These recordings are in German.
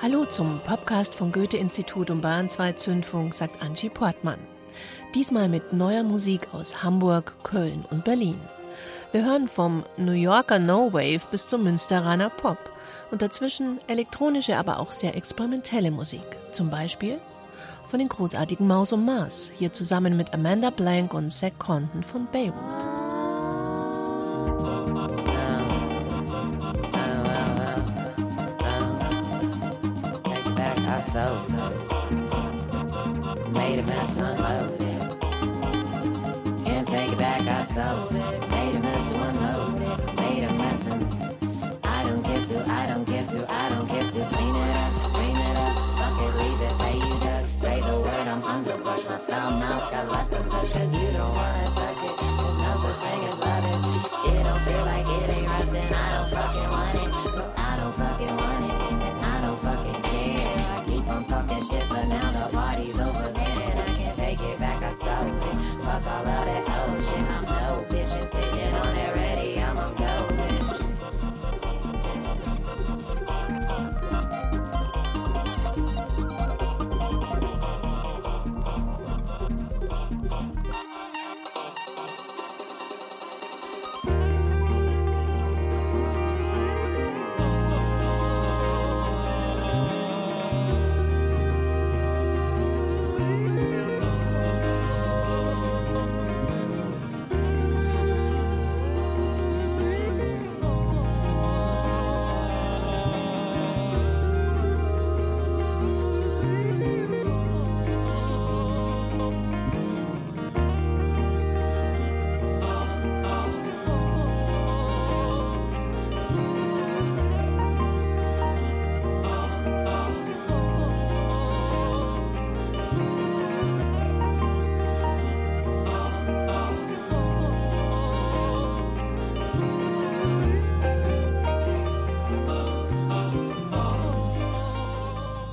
Hallo zum Podcast vom Goethe-Institut und Bayern 2 Zündfunk, sagt Angie Portmann. Diesmal mit neuer Musik aus Hamburg, Köln und Berlin. Wir hören vom New Yorker No Wave bis zum Münsteraner Pop und dazwischen elektronische, aber auch sehr experimentelle Musik. Zum Beispiel von den großartigen Maus und Mars, hier zusammen mit Amanda Blank und Zach Condon von Beirut. Made a mess unloaded. Can't take it back, I sold it. Made a mess to unload it. Made a mess and I don't get to, I don't get to, I don't get to clean it up, clean it up. Fuck it, leave it, lay you just say the word, I'm underbrush. My foul mouth got left untouched, cause you don't wanna touch it. There's no such thing as love it. It don't feel like it ain't rough, then I don't fucking want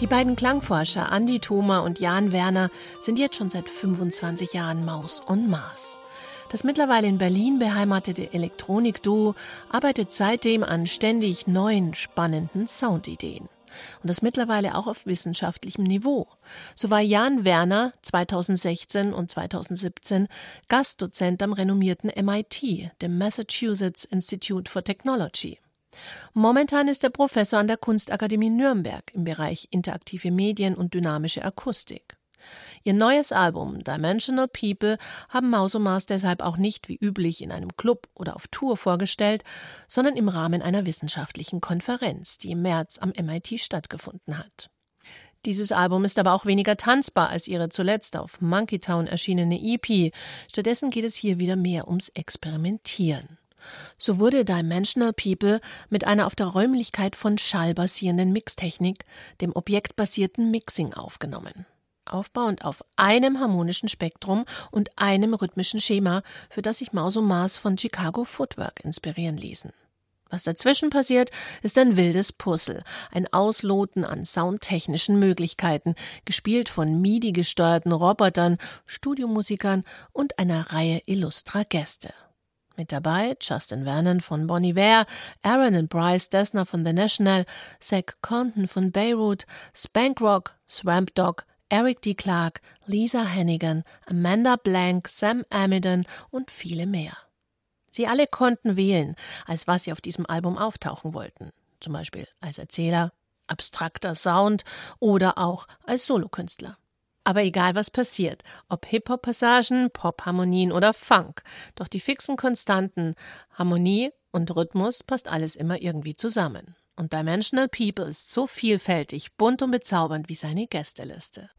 Die beiden Klangforscher Andi Thoma und Jan Werner sind jetzt schon seit 25 Jahren Maus on Mars. Das mittlerweile in Berlin beheimatete Elektronikduo arbeitet seitdem an ständig neuen, spannenden Soundideen. Und das mittlerweile auch auf wissenschaftlichem Niveau. So war Jan Werner 2016 und 2017 Gastdozent am renommierten MIT, dem Massachusetts Institute for Technology. Momentan ist er Professor an der Kunstakademie Nürnberg im Bereich interaktive Medien und dynamische Akustik. Ihr neues Album Dimensional People haben Mausomas deshalb auch nicht wie üblich in einem Club oder auf Tour vorgestellt, sondern im Rahmen einer wissenschaftlichen Konferenz, die im März am MIT stattgefunden hat. Dieses Album ist aber auch weniger tanzbar als ihre zuletzt auf Monkeytown erschienene EP. Stattdessen geht es hier wieder mehr ums Experimentieren. So wurde Dimensional People mit einer auf der Räumlichkeit von Schall basierenden Mixtechnik, dem objektbasierten Mixing, aufgenommen. Aufbauend auf einem harmonischen Spektrum und einem rhythmischen Schema, für das sich Maus und Mars von Chicago Footwork inspirieren ließen. Was dazwischen passiert, ist ein wildes Puzzle, ein Ausloten an soundtechnischen Möglichkeiten, gespielt von MIDI-gesteuerten Robotern, Studiomusikern und einer Reihe illustrer Gäste. Mit dabei Justin Vernon von Bon Iver, Aaron und Bryce Dessner von The National, Zach Condon von Beirut, Spankrock, Swamp Dog, Eric D. Clark, Lisa Hannigan, Amanda Blank, Sam Amidon und viele mehr. Sie alle konnten wählen, als was sie auf diesem Album auftauchen wollten. Zum Beispiel als Erzähler, abstrakter Sound oder auch als Solokünstler. Aber egal was passiert, ob Hip-Hop-Passagen, Pop-Harmonien oder Funk, doch die fixen Konstanten Harmonie und Rhythmus passt alles immer irgendwie zusammen. Und Dimensional People ist so vielfältig, bunt und bezaubernd wie seine Gästeliste.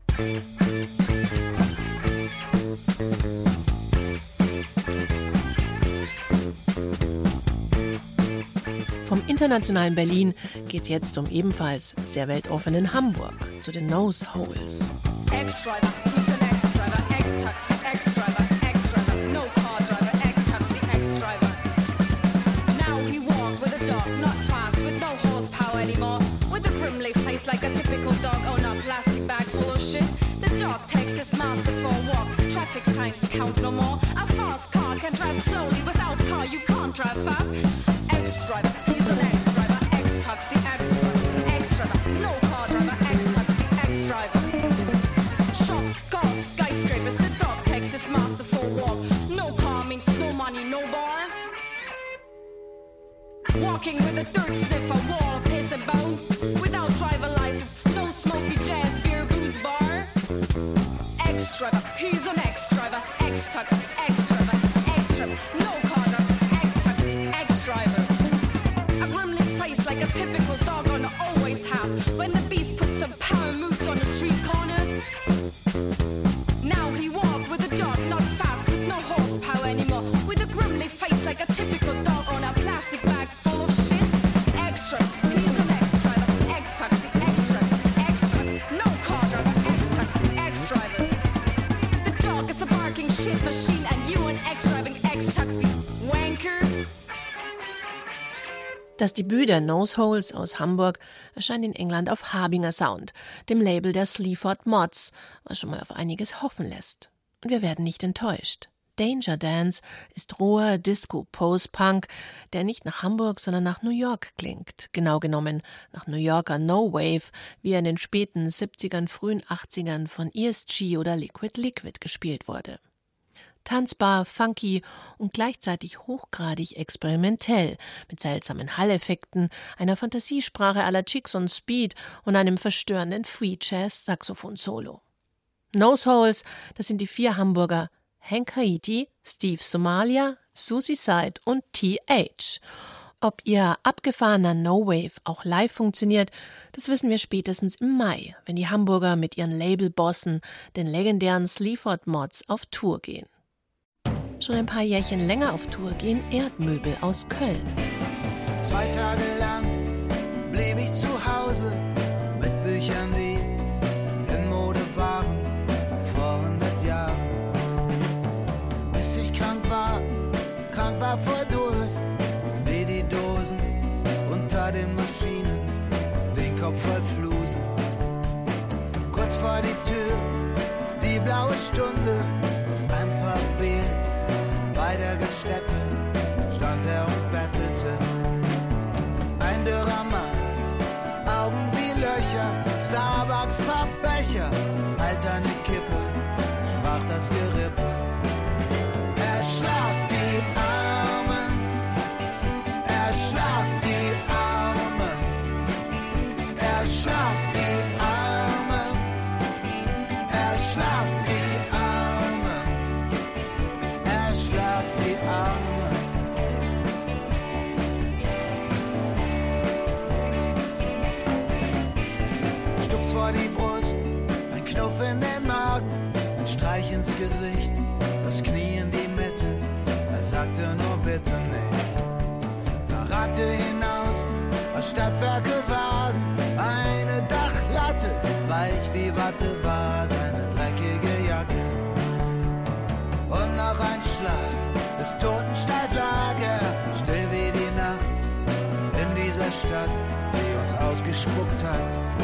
Vom internationalen Berlin geht's jetzt zum ebenfalls sehr weltoffenen Hamburg, zu den Nose Holes. not the third sniff of piss and bones. Without license, no smoky jazz, beer, booze bar. He's an ex-driver, ex-tux, ex-driver, ex-driver, no ex-tux, ex-driver. A gremlin face like a typical dog on always. When the beast puts some power moves Das Debüt der Nose Holes aus Hamburg erscheint in England auf Harbinger Sound, dem Label der Sleaford Mods, was schon mal auf einiges hoffen lässt. Und wir werden nicht enttäuscht. Danger Dance ist roher Disco-Post-Punk, der nicht nach Hamburg, sondern nach New York klingt. Genau genommen nach New Yorker No Wave, wie er in den späten 70ern, frühen 80ern von ESG oder Liquid Liquid gespielt wurde tanzbar, funky und gleichzeitig hochgradig experimentell, mit seltsamen Halleffekten, einer Fantasiesprache aller Chicks und Speed und einem verstörenden Free Jazz Saxophon-Solo. Nose Holes, das sind die vier Hamburger Hank Haiti, Steve Somalia, Susie Side und TH. Ob ihr abgefahrener No Wave auch live funktioniert, das wissen wir spätestens im Mai, wenn die Hamburger mit ihren Labelbossen, den legendären Sleaford Mods, auf Tour gehen. Schon ein paar Jährchen länger auf Tour gehen Erdmöbel aus Köln. Zwei Tage lang blieb ich zu Hause mit Büchern, die in Mode waren vor 100 Jahren. Bis ich krank war, krank war vor Durst, wie die Dosen unter den Maschinen, den Kopf voll Flusen. Kurz vor die Tür, die blaue Stunde, done Gesicht, das Knie in die Mitte. Er sagte nur bitte nicht. Da ragte hinaus aus Stadtwerke Wagen, eine Dachlatte, weich wie Watte war seine dreckige Jacke. Und noch ein Schlag des Toten steif lag er, still wie die Nacht in dieser Stadt, die uns ausgespuckt hat.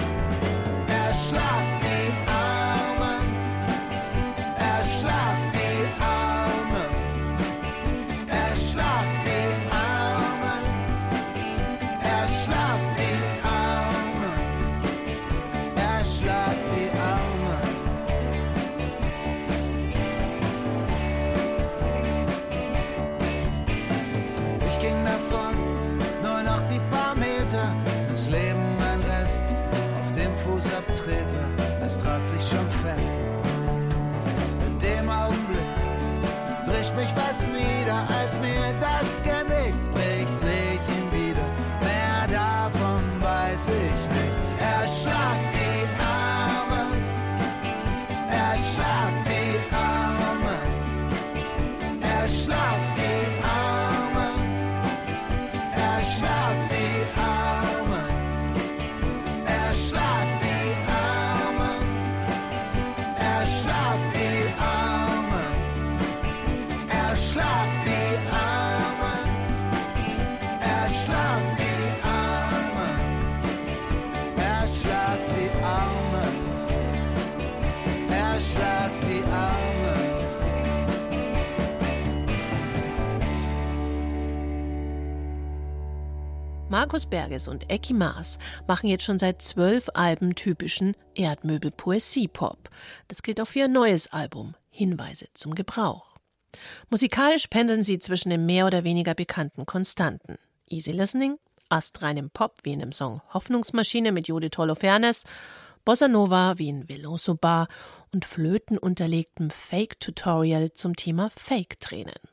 Markus Berges und Ecki Maas machen jetzt schon seit zwölf Alben typischen Erdmöbel-Poesie-Pop. Das gilt auch für ihr neues Album Hinweise zum Gebrauch. Musikalisch pendeln sie zwischen den mehr oder weniger bekannten Konstanten. Easy Listening, astreinem Pop wie in dem Song Hoffnungsmaschine mit Judith Holofernes, Bossa Nova wie in Veloso Bar und flötenunterlegtem Fake-Tutorial zum Thema Fake-Tränen.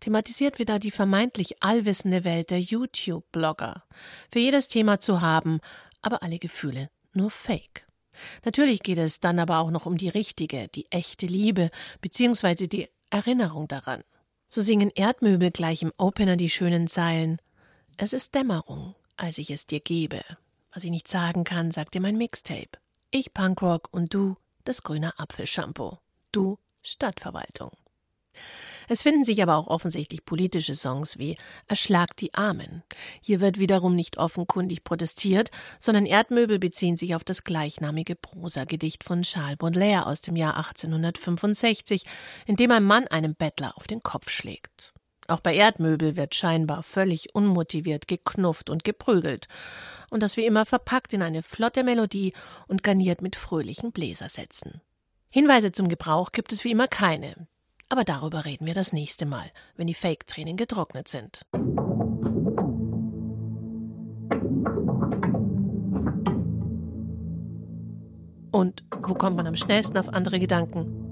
Thematisiert wird da die vermeintlich allwissende Welt der YouTube-Blogger. Für jedes Thema zu haben, aber alle Gefühle nur Fake. Natürlich geht es dann aber auch noch um die richtige, die echte Liebe, beziehungsweise die Erinnerung daran. So singen Erdmöbel gleich im Opener die schönen Zeilen. Es ist Dämmerung, als ich es dir gebe. Was ich nicht sagen kann, sagt dir mein Mixtape. Ich Punkrock und du das grüne Apfelshampoo. Du Stadtverwaltung. Es finden sich aber auch offensichtlich politische Songs wie Erschlag die Armen. Hier wird wiederum nicht offenkundig protestiert, sondern Erdmöbel beziehen sich auf das gleichnamige Prosagedicht von Charles Baudelaire aus dem Jahr 1865, in dem ein Mann einem Bettler auf den Kopf schlägt. Auch bei Erdmöbel wird scheinbar völlig unmotiviert geknufft und geprügelt. Und das wie immer verpackt in eine flotte Melodie und garniert mit fröhlichen Bläsersätzen. Hinweise zum Gebrauch gibt es wie immer keine. Aber darüber reden wir das nächste Mal, wenn die Fake-Tränen getrocknet sind. Und wo kommt man am schnellsten auf andere Gedanken?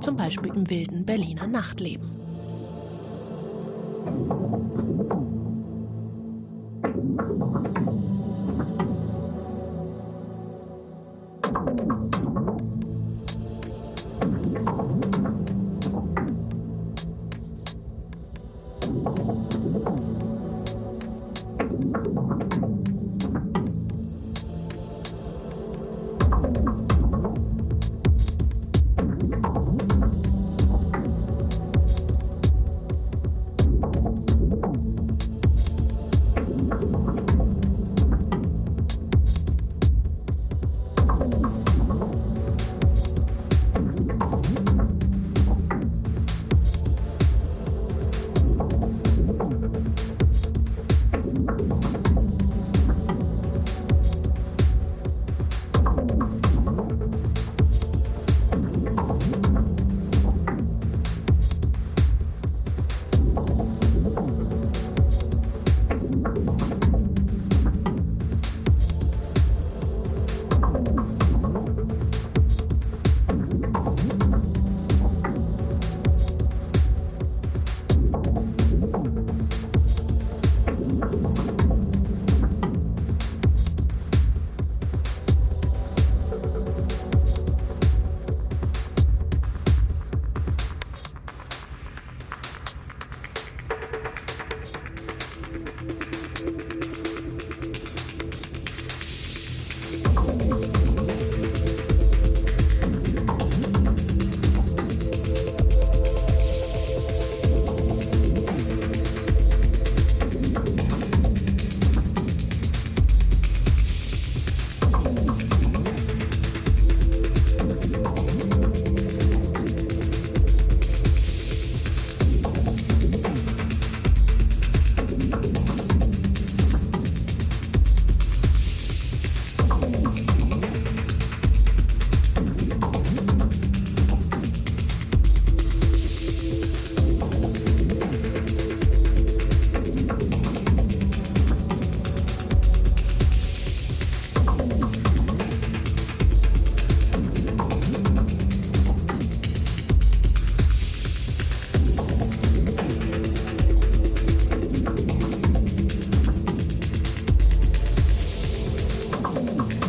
Zum Beispiel im wilden Berliner Nachtleben. Thank.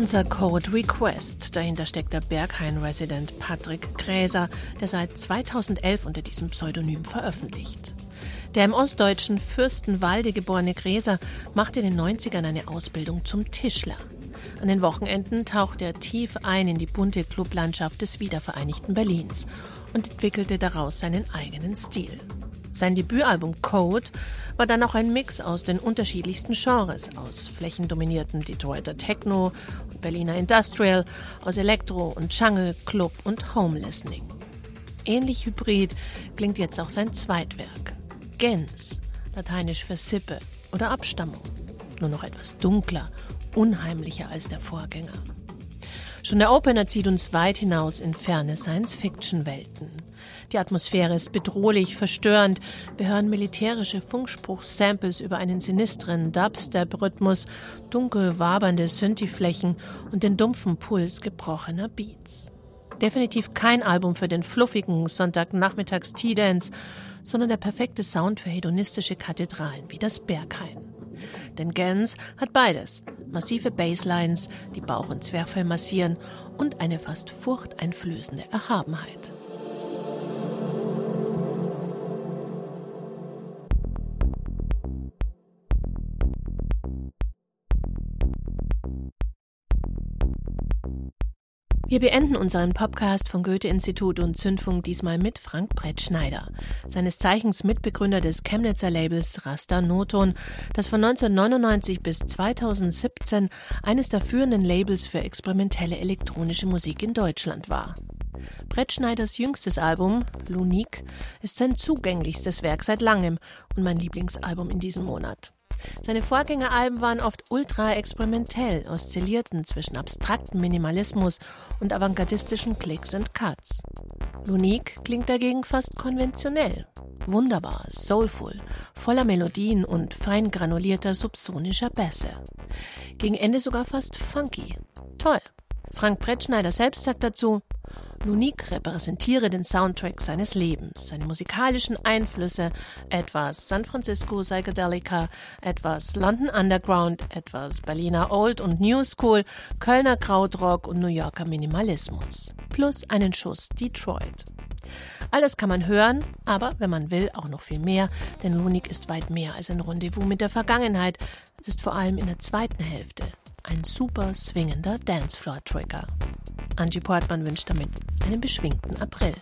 Answer Code Request. Dahinter steckt der Berghain-Resident Patrick Gräser, der seit 2011 unter diesem Pseudonym veröffentlicht. Der im ostdeutschen Fürstenwalde geborene Gräser machte in den 90ern eine Ausbildung zum Tischler. An den Wochenenden tauchte er tief ein in die bunte Clublandschaft des wiedervereinigten Berlins und entwickelte daraus seinen eigenen Stil. Sein Debütalbum Code war dann auch ein Mix aus den unterschiedlichsten Genres, aus flächendominierten Detroiter Techno Berliner Industrial, aus Elektro und Jungle, Club und Home Listening. Ähnlich hybrid klingt jetzt auch sein Zweitwerk. Gens, lateinisch für Sippe oder Abstammung, nur noch etwas dunkler, unheimlicher als der Vorgänger. Schon der Opener zieht uns weit hinaus in ferne Science-Fiction-Welten. Die Atmosphäre ist bedrohlich, verstörend. Wir hören militärische Funkspruch-Samples über einen sinistren Dubstep-Rhythmus, dunkel wabernde Synthi-Flächen und den dumpfen Puls gebrochener Beats. Definitiv kein Album für den fluffigen Sonntagnachmittags-Tea-Dance, sondern der perfekte Sound für hedonistische Kathedralen wie das Berghain. Denn Gens hat beides. Massive Basslines, die Bauch und Zwerchfell massieren und eine fast furchteinflößende Erhabenheit. Wir beenden unseren Podcast von Goethe-Institut und Zündfunk diesmal mit Frank Brettschneider, seines Zeichens Mitbegründer des Chemnitzer Labels Rasta Noton, das von 1999 bis 2017 eines der führenden Labels für experimentelle elektronische Musik in Deutschland war. Brettschneiders jüngstes Album, Lunique, ist sein zugänglichstes Werk seit langem und mein Lieblingsalbum in diesem Monat. Seine Vorgängeralben waren oft ultra experimentell, oszillierten zwischen abstraktem Minimalismus und avantgardistischen Clicks and Cuts. Lunique klingt dagegen fast konventionell. Wunderbar, soulful, voller Melodien und fein granulierter subsonischer Bässe. Gegen Ende sogar fast funky. Toll. Frank Brettschneider selbst sagt dazu, Lunique repräsentiere den Soundtrack seines Lebens, seine musikalischen Einflüsse, etwas San Francisco Psychedelica, etwas London Underground, etwas Berliner Old und New School, Kölner Krautrock und New Yorker Minimalismus. Plus einen Schuss Detroit. Alles kann man hören, aber wenn man will, auch noch viel mehr, denn Lunik ist weit mehr als ein Rendezvous mit der Vergangenheit. Es ist vor allem in der zweiten Hälfte ein super swingender Dancefloor-Trigger. Angie Portmann wünscht damit einen beschwingten April.